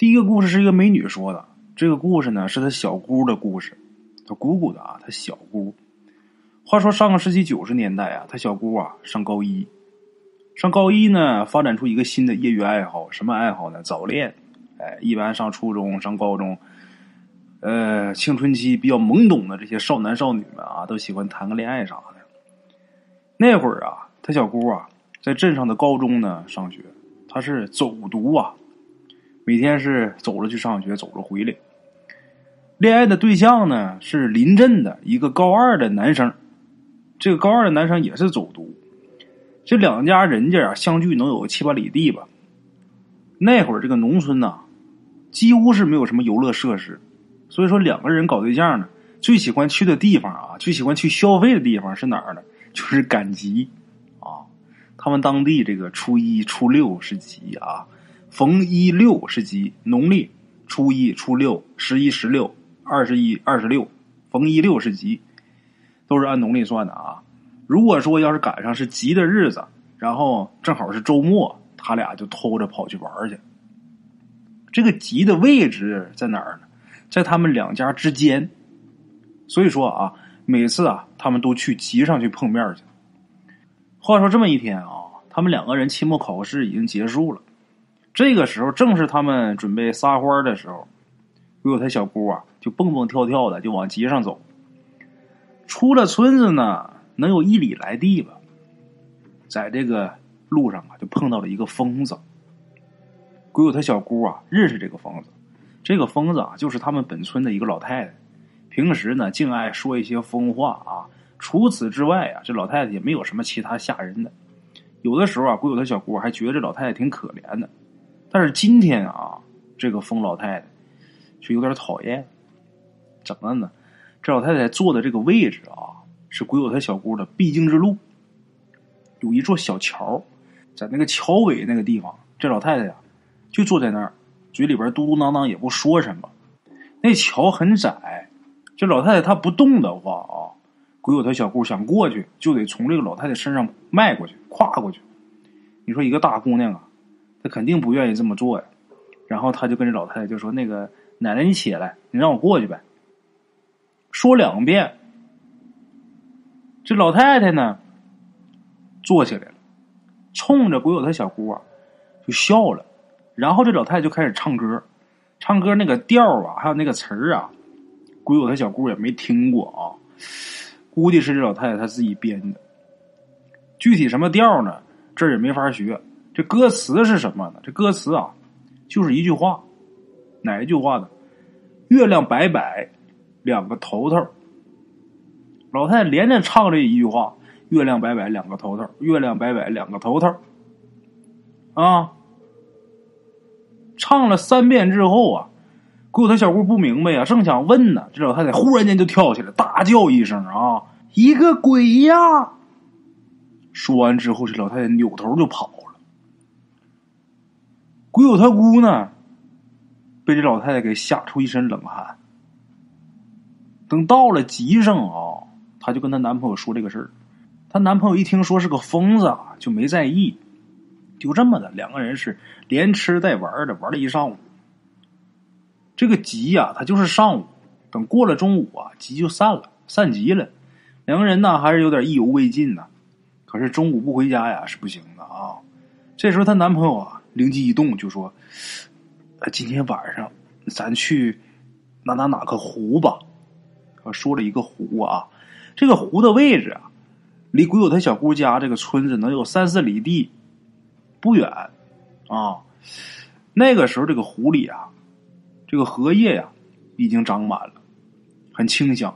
第一个故事是一个美女说的，这个故事呢是她小姑的故事，她姑姑的啊，她小姑。话说上个世纪九十年代啊，她小姑啊上高一，上高一呢发展出一个新的业余爱好，什么爱好呢？早恋。哎，一般上初中、上高中，呃，青春期比较懵懂的这些少男少女们啊，都喜欢谈个恋爱啥的。那会儿啊，他小姑啊，在镇上的高中呢上学，他是走读啊，每天是走着去上学，走着回来。恋爱的对象呢是邻镇的一个高二的男生，这个高二的男生也是走读，这两家人家啊相距能有七八里地吧。那会儿这个农村呐。几乎是没有什么游乐设施，所以说两个人搞对象呢，最喜欢去的地方啊，最喜欢去消费的地方是哪儿呢？就是赶集啊！他们当地这个初一、初六是集啊，逢一六是集，农历初一、初六、十一、十六、二十一、二十六，逢一六是集，都是按农历算的啊。如果说要是赶上是集的日子，然后正好是周末，他俩就偷着跑去玩去。这个集的位置在哪儿呢？在他们两家之间。所以说啊，每次啊，他们都去集上去碰面去。话说这么一天啊，他们两个人期末考试已经结束了，这个时候正是他们准备撒欢的时候。唯有他小姑啊，就蹦蹦跳跳的就往集上走。出了村子呢，能有一里来地吧，在这个路上啊，就碰到了一个疯子。鬼友他小姑啊，认识这个疯子。这个疯子啊，就是他们本村的一个老太太。平时呢，净爱说一些疯话啊。除此之外啊，这老太太也没有什么其他吓人的。有的时候啊，鬼友他小姑还觉得这老太太挺可怜的。但是今天啊，这个疯老太太却有点讨厌。怎么呢？这老太太坐的这个位置啊，是鬼友他小姑的必经之路。有一座小桥，在那个桥尾那个地方，这老太太呀。就坐在那儿，嘴里边嘟嘟囔囔也不说什么。那桥很窄，这老太太她不动的话啊，鬼友他小姑想过去就得从这个老太太身上迈过去、跨过去。你说一个大姑娘啊，他肯定不愿意这么做呀。然后他就跟这老太太就说：“那个奶奶，你起来，你让我过去呗。”说两遍，这老太太呢坐起来了，冲着鬼友他小姑啊就笑了。然后这老太太就开始唱歌，唱歌那个调啊，还有那个词儿啊，鬼友他小姑也没听过啊，估计是这老太太她自己编的。具体什么调呢？这也没法学。这歌词是什么呢？这歌词啊，就是一句话，哪一句话呢？月亮摆摆，两个头头。老太太连着唱这一句话：月亮摆摆，两个头头；月亮摆摆，两个头头。啊。唱了三遍之后啊，鬼友他小姑不明白呀，正想问呢，这老太太忽然间就跳起来，大叫一声啊：“一个鬼呀！”说完之后，这老太太扭头就跑。鬼友他姑呢，被这老太太给吓出一身冷汗。等到了集上啊，她就跟她男朋友说这个事儿。她男朋友一听说是个疯子，就没在意。就这么的，两个人是连吃带玩的，玩了一上午。这个集呀，他就是上午，等过了中午啊，集就散了，散集了。两个人呢，还是有点意犹未尽呢。可是中午不回家呀，是不行的啊。这时候她男朋友啊，灵机一动，就说：“今天晚上咱去哪哪哪个湖吧。”说了一个湖啊，这个湖的位置啊，离鬼友他小姑家这个村子能有三四里地。不远，啊，那个时候这个湖里啊，这个荷叶呀已经长满了，很清香。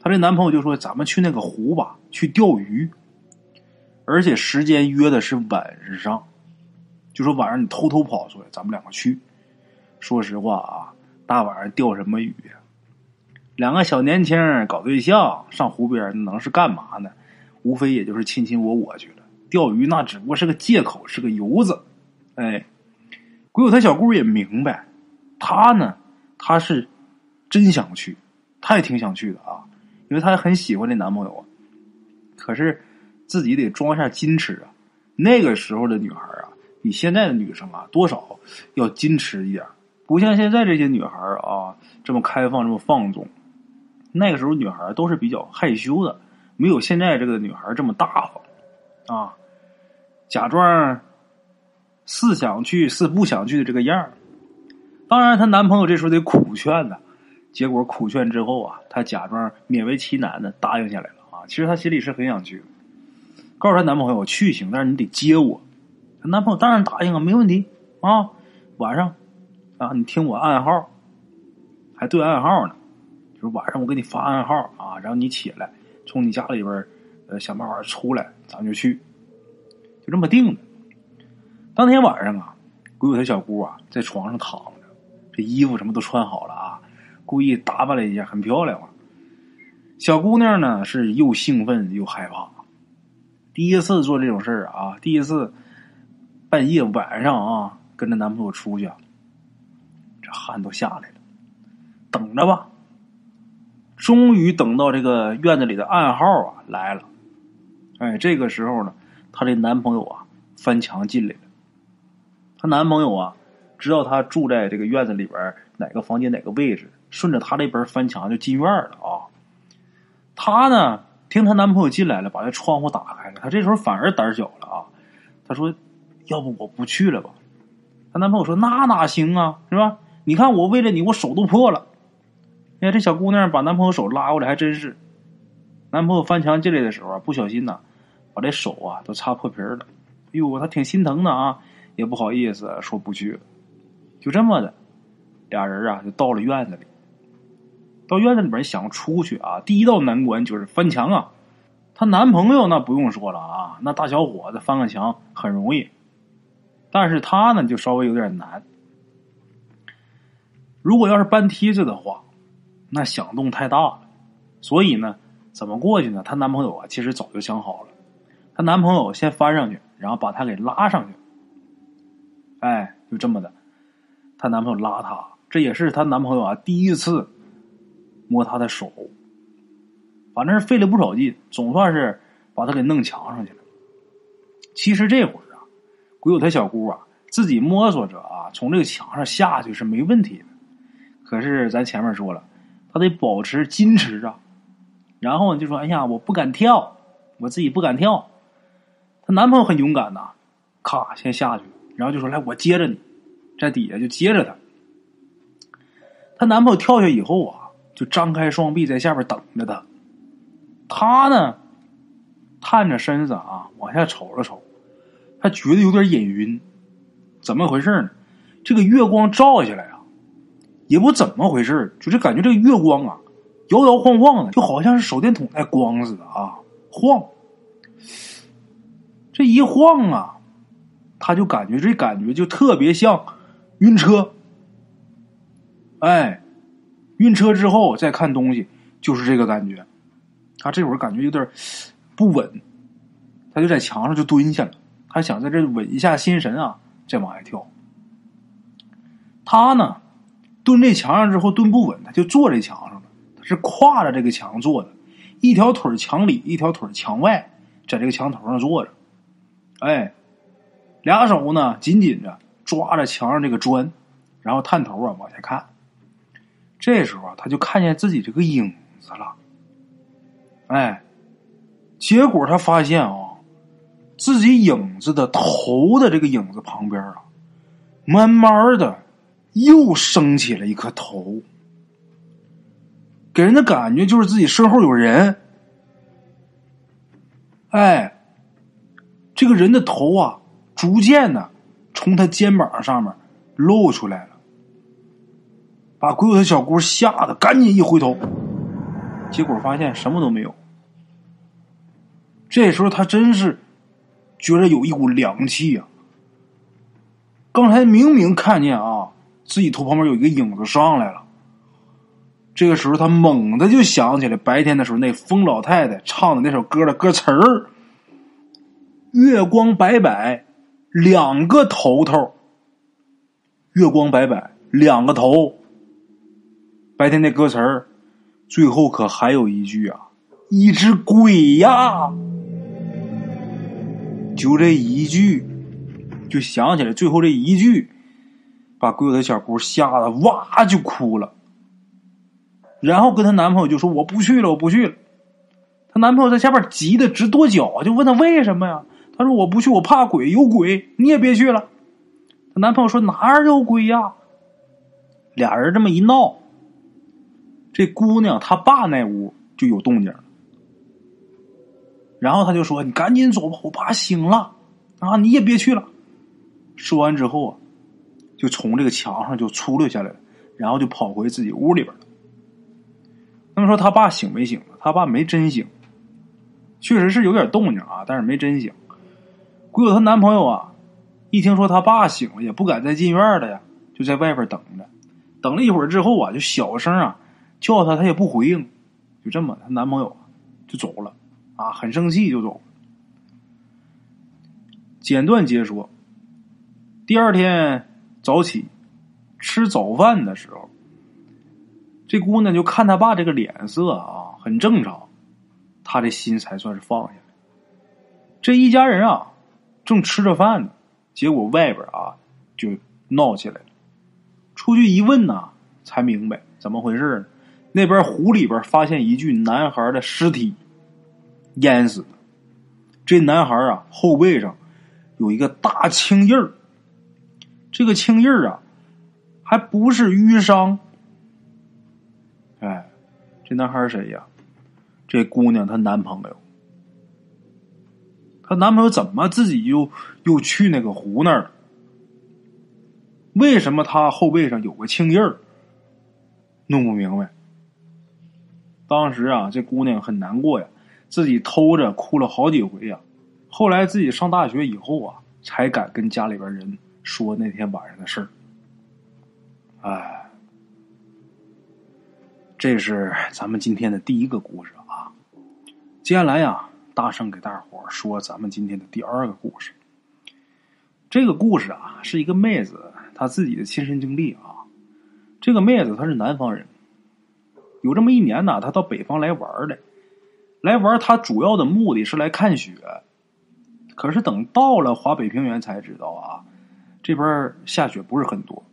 她这男朋友就说：“咱们去那个湖吧，去钓鱼，而且时间约的是晚上，就说晚上你偷偷跑出来，咱们两个去。说实话啊，大晚上钓什么鱼呀？两个小年轻搞对象上湖边能是干嘛呢？无非也就是亲亲我我去了。”钓鱼那只不过是个借口，是个由子。哎，鬼友他小姑也明白，他呢，他是真想去，他也挺想去的啊，因为他很喜欢这男朋友啊。可是自己得装一下矜持啊。那个时候的女孩啊，比现在的女生啊多少要矜持一点，不像现在这些女孩啊这么开放这么放纵。那个时候女孩都是比较害羞的，没有现在这个女孩这么大方啊，假装是想去是不想去的这个样当然，她男朋友这时候得苦劝呢，结果苦劝之后啊，她假装勉为其难的答应下来了啊。其实她心里是很想去。告诉她男朋友去行，但是你得接我。男朋友当然答应啊，没问题啊。晚上啊，你听我暗号，还对暗号呢。就是晚上我给你发暗号啊，然后你起来，从你家里边呃想办法出来，咱就去。就这么定的。当天晚上啊，鬼鬼他小姑啊在床上躺着，这衣服什么都穿好了啊，故意打扮了一下，很漂亮啊。小姑娘呢是又兴奋又害怕。第一次做这种事儿啊，第一次半夜晚上啊，跟着男朋友出去，这汗都下来了。等着吧，终于等到这个院子里的暗号啊来了。哎，这个时候呢，她的男朋友啊翻墙进来了。她男朋友啊知道她住在这个院子里边哪个房间哪个位置，顺着她那边翻墙就进院了啊。她呢？听她男朋友进来了，把这窗户打开了。她这时候反而胆小了啊！她说：“要不我不去了吧？”她男朋友说：“那哪行啊，是吧？你看我为了你，我手都破了。”哎呀，这小姑娘把男朋友手拉过来，还真是。男朋友翻墙进来的时候啊，不小心呐，把这手啊都擦破皮了。哎呦，她挺心疼的啊，也不好意思说不去。就这么的，俩人啊就到了院子里。到院子里边想出去啊，第一道难关就是翻墙啊。她男朋友那不用说了啊，那大小伙子翻个墙很容易，但是她呢就稍微有点难。如果要是搬梯子的话，那响动太大了，所以呢，怎么过去呢？她男朋友啊其实早就想好了，她男朋友先翻上去，然后把她给拉上去。哎，就这么的，她男朋友拉她，这也是她男朋友啊第一次。摸她的手，反正是费了不少劲，总算是把她给弄墙上去了。其实这会儿，鬼友他小姑啊，自己摸索着啊，从这个墙上下去是没问题的。可是咱前面说了，她得保持矜持啊。然后就说：“哎呀，我不敢跳，我自己不敢跳。”她男朋友很勇敢呐，咔先下去，然后就说：“来，我接着你，在底下就接着她。”她男朋友跳下以后啊。就张开双臂在下边等着他，她呢，探着身子啊，往下瞅了瞅，他觉得有点眼晕，怎么回事呢？这个月光照下来啊，也不怎么回事，就是感觉这个月光啊，摇摇晃晃的，就好像是手电筒在光似的啊，晃。这一晃啊，他就感觉这感觉就特别像晕车，哎。晕车之后再看东西，就是这个感觉。他这会儿感觉有点不稳，他就在墙上就蹲下了。他想在这稳一下心神啊，再往下跳。他呢，蹲这墙上之后蹲不稳，他就坐这墙上了。他是跨着这个墙坐的，一条腿墙里，一条腿墙外，在这个墙头上坐着。哎，俩手呢紧紧着抓着墙上这个砖，然后探头啊往下看。这时候啊，他就看见自己这个影子了。哎，结果他发现啊，自己影子的头的这个影子旁边啊，慢慢的又升起了一颗头，给人的感觉就是自己身后有人。哎，这个人的头啊，逐渐的从他肩膀上面露出来了。把鬼友的小姑吓得赶紧一回头，结果发现什么都没有。这时候他真是觉得有一股凉气呀！刚才明明看见啊，自己头旁边有一个影子上来了。这个时候他猛的就想起来白天的时候那疯老太太唱的那首歌的歌词儿：“月光摆摆，两个头头。月光摆摆，两个头。”白天那歌词儿，最后可还有一句啊，一只鬼呀！就这一句，就想起来最后这一句，把鬼友的小姑吓得哇就哭了。然后跟她男朋友就说：“我不去了，我不去了。”她男朋友在下边急得直跺脚，就问她为什么呀？她说：“我不去，我怕鬼，有鬼，你也别去了。”她男朋友说：“哪儿有鬼呀？”俩人这么一闹，这姑娘她爸那屋就有动静然后他就说：“你赶紧走吧，我爸醒了啊！你也别去了。”说完之后啊，就从这个墙上就出溜下来了，然后就跑回自己屋里边了。那么说他爸醒没醒他爸没真醒，确实是有点动静啊，但是没真醒。鬼友她男朋友啊，一听说他爸醒了，也不敢再进院了呀，就在外边等着。等了一会儿之后啊，就小声啊叫他，他也不回应，就这么，她男朋友就走了。啊，很生气就走。简短截说，第二天早起吃早饭的时候，这姑娘就看他爸这个脸色啊，很正常，他这心才算是放下来。这一家人啊，正吃着饭呢，结果外边啊就闹起来了。出去一问呢，才明白怎么回事呢？那边湖里边发现一具男孩的尸体。淹死的，这男孩啊，后背上有一个大青印儿。这个青印儿啊，还不是淤伤。哎，这男孩谁呀？这姑娘她男朋友。她男朋友怎么自己又又去那个湖那儿了？为什么他后背上有个青印儿？弄不明白。当时啊，这姑娘很难过呀。自己偷着哭了好几回呀，后来自己上大学以后啊，才敢跟家里边人说那天晚上的事儿。哎，这是咱们今天的第一个故事啊。接下来呀，大圣给大伙说咱们今天的第二个故事。这个故事啊，是一个妹子她自己的亲身经历啊。这个妹子她是南方人，有这么一年呢，她到北方来玩的。来玩，他主要的目的是来看雪。可是等到了华北平原，才知道啊，这边下雪不是很多。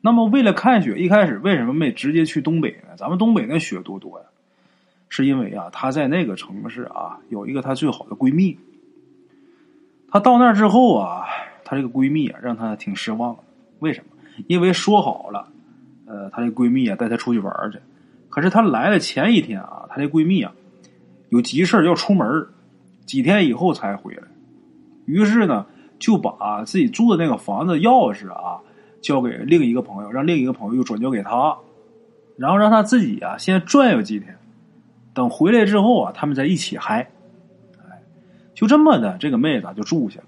那么为了看雪，一开始为什么没直接去东北呢？咱们东北那雪多多呀，是因为啊，她在那个城市啊，有一个她最好的闺蜜。她到那之后啊，她这个闺蜜啊，让她挺失望的。为什么？因为说好了，呃，她这闺蜜啊，带她出去玩去。可是她来了前一天啊，她这闺蜜啊。有急事要出门几天以后才回来。于是呢，就把自己住的那个房子钥匙啊交给另一个朋友，让另一个朋友又转交给他，然后让他自己啊先转悠几天，等回来之后啊，他们再一起嗨。就这么的，这个妹子就住下了。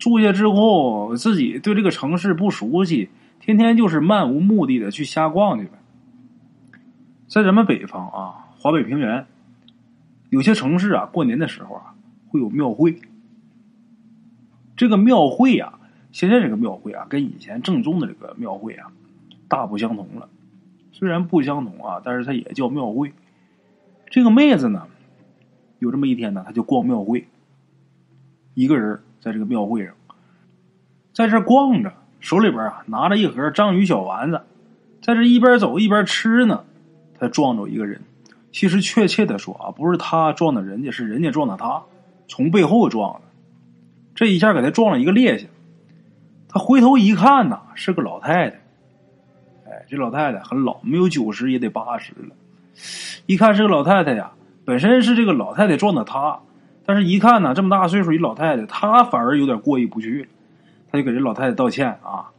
住下之后，自己对这个城市不熟悉，天天就是漫无目的的去瞎逛去呗。在咱们北方啊，华北平原。有些城市啊，过年的时候啊，会有庙会。这个庙会啊，现在这个庙会啊，跟以前正宗的这个庙会啊，大不相同了。虽然不相同啊，但是它也叫庙会。这个妹子呢，有这么一天呢，她就逛庙会，一个人在这个庙会上，在这逛着，手里边啊拿着一盒章鱼小丸子，在这一边走一边吃呢，她撞着一个人。其实确切的说啊，不是他撞的人家，是人家撞的他，从背后撞的。这一下给他撞了一个趔趄。他回头一看呐，是个老太太。哎，这老太太很老，没有九十也得八十了。一看是个老太太呀，本身是这个老太太撞的他，但是一看呢，这么大岁数一老太太，他反而有点过意不去。他就给这老太太道歉啊。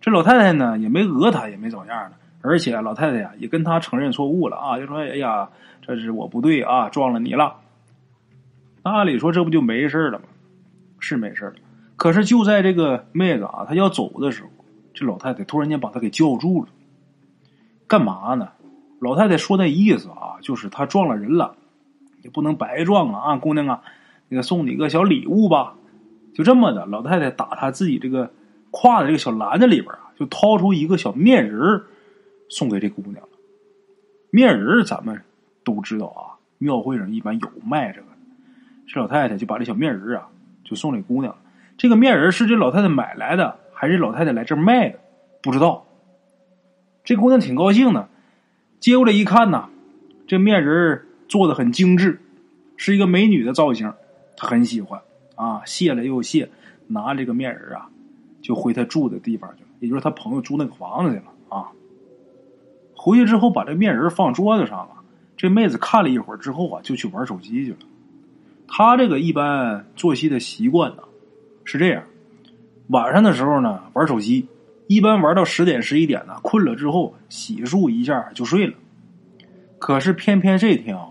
这老太太呢，也没讹他，也没怎么样的。而且老太太呀，也跟他承认错误了啊，就说：“哎呀，这是我不对啊，撞了你了。”那按理说这不就没事了吗？是没事了。可是就在这个妹子啊，她要走的时候，这老太太突然间把她给叫住了。干嘛呢？老太太说那意思啊，就是她撞了人了，也不能白撞啊啊，姑娘啊，那个送你个小礼物吧。就这么的，老太太打她自己这个挎的这个小篮子里边啊，就掏出一个小面人儿。送给这姑娘了，面人咱们都知道啊，庙会上一般有卖这个。这老太太就把这小面人啊，就送给姑娘。这个面人是这老太太买来的，还是老太太来这儿卖的？不知道。这姑娘挺高兴的，接过来一看呐，这面人做的很精致，是一个美女的造型，她很喜欢啊，谢了又谢，拿这个面人啊，就回她住的地方去了，也就是她朋友住那个房子去了啊。回去之后，把这面人放桌子上了。这妹子看了一会儿之后啊，就去玩手机去了。她这个一般作息的习惯呢，是这样：晚上的时候呢玩手机。一般玩到十点十一点呢，困了之后洗漱一下就睡了。可是偏偏这天啊，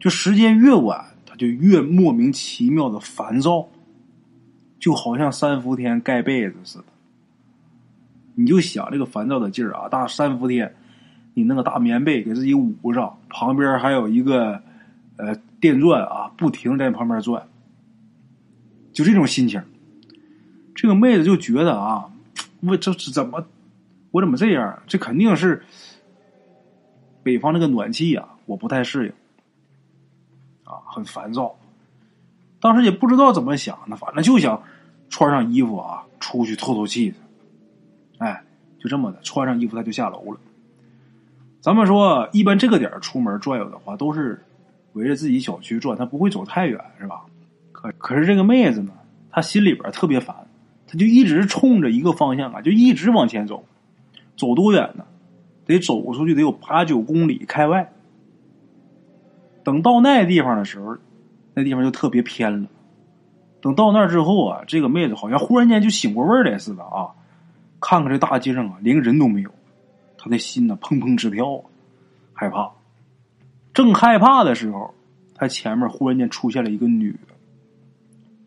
就时间越晚，他就越莫名其妙的烦躁，就好像三伏天盖被子似的。你就想这个烦躁的劲儿啊，大三伏天，你那个大棉被给自己捂上，旁边还有一个呃电钻啊，不停在旁边转，就这种心情。这个妹子就觉得啊。我这是怎么？我怎么这样？这肯定是北方那个暖气呀，我不太适应啊，很烦躁。当时也不知道怎么想的，反正就想穿上衣服啊，出去透透气。哎，就这么的，穿上衣服他就下楼了。咱们说，一般这个点出门转悠的话，都是围着自己小区转，他不会走太远，是吧？可可是这个妹子呢，她心里边特别烦。她就一直冲着一个方向啊，就一直往前走，走多远呢？得走出去得有八九公里开外。等到那地方的时候，那地方就特别偏了。等到那之后啊，这个妹子好像忽然间就醒过味儿来似的啊，看看这大街上啊，连个人都没有，他的心呢砰砰直跳啊，害怕。正害怕的时候，他前面忽然间出现了一个女的。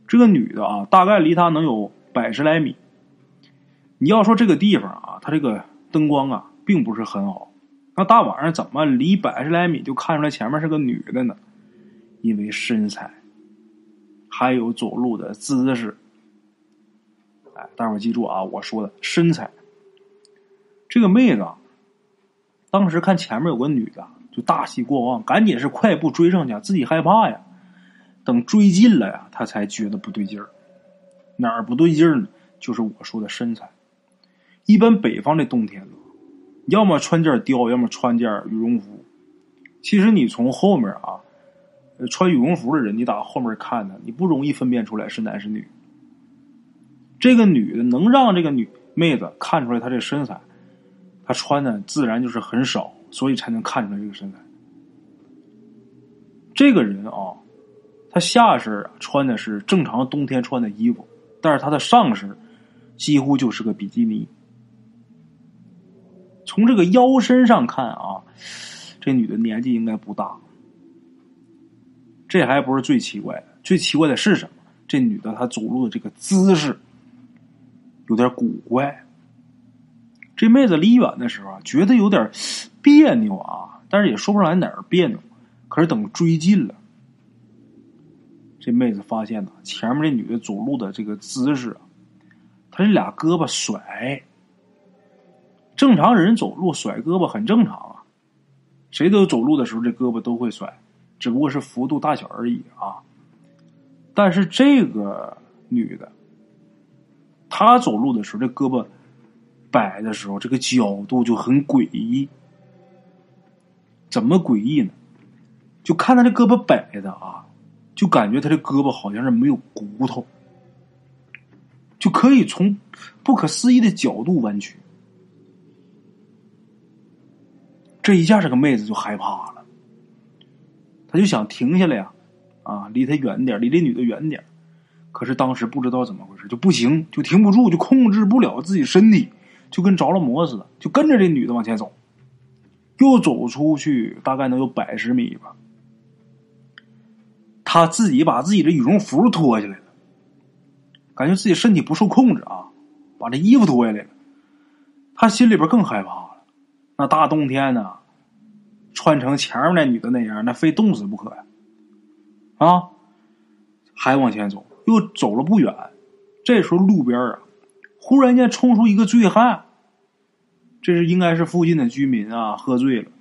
这个女的啊，大概离他能有。百十来米，你要说这个地方啊，它这个灯光啊，并不是很好。那大晚上怎么离百十来米就看出来前面是个女的呢？因为身材，还有走路的姿势。哎，大伙记住啊，我说的身材。这个妹子啊当时看前面有个女的，就大喜过望，赶紧是快步追上去，自己害怕呀。等追近了呀，她才觉得不对劲儿。哪儿不对劲儿呢？就是我说的身材。一般北方这冬天，要么穿件貂，要么穿件羽绒服。其实你从后面啊，穿羽绒服的人，你打后面看呢，你不容易分辨出来是男是女。这个女的能让这个女妹子看出来她这身材，她穿的自然就是很少，所以才能看出来这个身材。这个人啊，他下身穿的是正常冬天穿的衣服。但是他的上身几乎就是个比基尼。从这个腰身上看啊，这女的年纪应该不大。这还不是最奇怪的，最奇怪的是什么？这女的她走路的这个姿势有点古怪。这妹子离远的时候啊，觉得有点别扭啊，但是也说不上来哪儿别扭。可是等追近了。这妹子发现呢，前面这女的走路的这个姿势，她这俩胳膊甩。正常人走路甩胳膊很正常啊，谁都走路的时候这胳膊都会甩，只不过是幅度大小而已啊。但是这个女的，他走路的时候这胳膊摆的时候，这个角度就很诡异。怎么诡异呢？就看他这胳膊摆的啊。就感觉他的胳膊好像是没有骨头，就可以从不可思议的角度弯曲。这一下，这个妹子就害怕了，他就想停下来呀，啊，离他远点，离这女的远点。可是当时不知道怎么回事，就不行，就停不住，就控制不了自己身体，就跟着了魔似的，就跟着这女的往前走。又走出去，大概能有百十米吧。他自己把自己的羽绒服脱下来了，感觉自己身体不受控制啊，把这衣服脱下来了。他心里边更害怕了。那大冬天呢，穿成前面那女的那样，那非冻死不可呀！啊，还往前走，又走了不远。这时候路边啊，忽然间冲出一个醉汉。这是应该是附近的居民啊，喝醉了。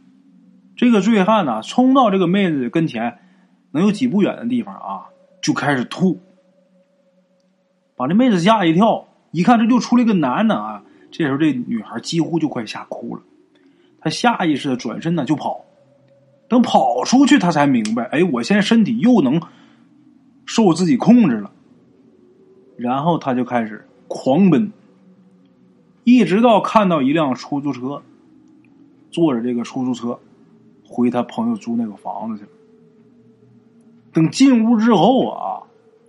这个醉汉呢，冲到这个妹子跟前。能有几步远的地方啊，就开始吐。把这妹子吓一跳。一看这就出来个男的啊！这时候这女孩几乎就快吓哭了，她下意识的转身呢就跑。等跑出去，她才明白，哎，我现在身体又能受自己控制了。然后他就开始狂奔，一直到看到一辆出租车，坐着这个出租车回他朋友租那个房子去了。等进屋之后啊，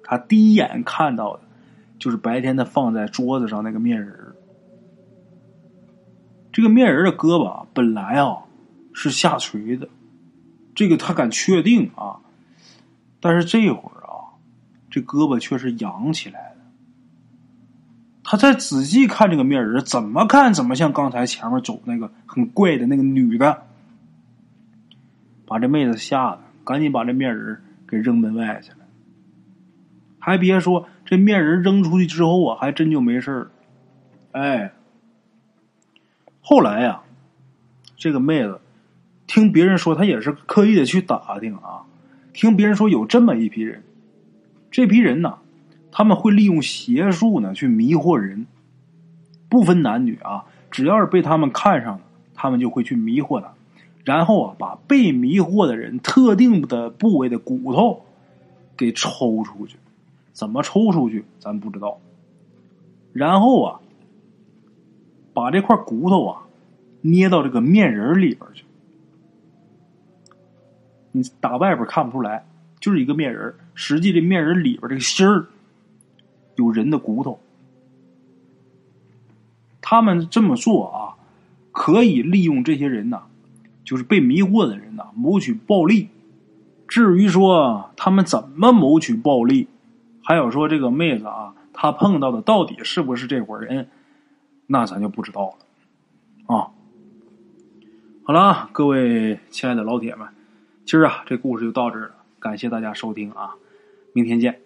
他第一眼看到的。就是白天他放在桌子上那个面人这个面人的胳膊本来啊是下垂的，这个他敢确定啊。但是这会儿，这胳膊却是扬起来的。他再仔细看这个面人怎么看怎么像刚才前面走那个很怪的那个女的，把这妹子吓得赶紧把这面人给扔门外去了。还别说。这面人扔出去之后啊，还真就没事儿。哎，后来呀，这个妹子听别人说，她也是刻意的去打听啊。听别人说有这么一批人，这批人呢，他们会利用邪术呢去迷惑人，不分男女啊，只要是被他们看上了，他们就会去迷惑他，然后啊，把被迷惑的人特定的部位的骨头给抽出去。怎么抽出去，咱不知道。然后啊，把这块骨头啊捏到这个面人里边去。你打外边看不出来，就是一个面人。实际这面人里边这个心儿有人的骨头。他们这么做啊，可以利用这些人呐，就是被迷惑的人呐，谋取暴利。至于说他们怎么谋取暴利？还有说这个妹子啊，她碰到的到底是不是这伙人？那咱就不知道了啊。好了，各位亲爱的老铁们，今儿啊这故事就到这儿了，感谢大家收听啊，明天见。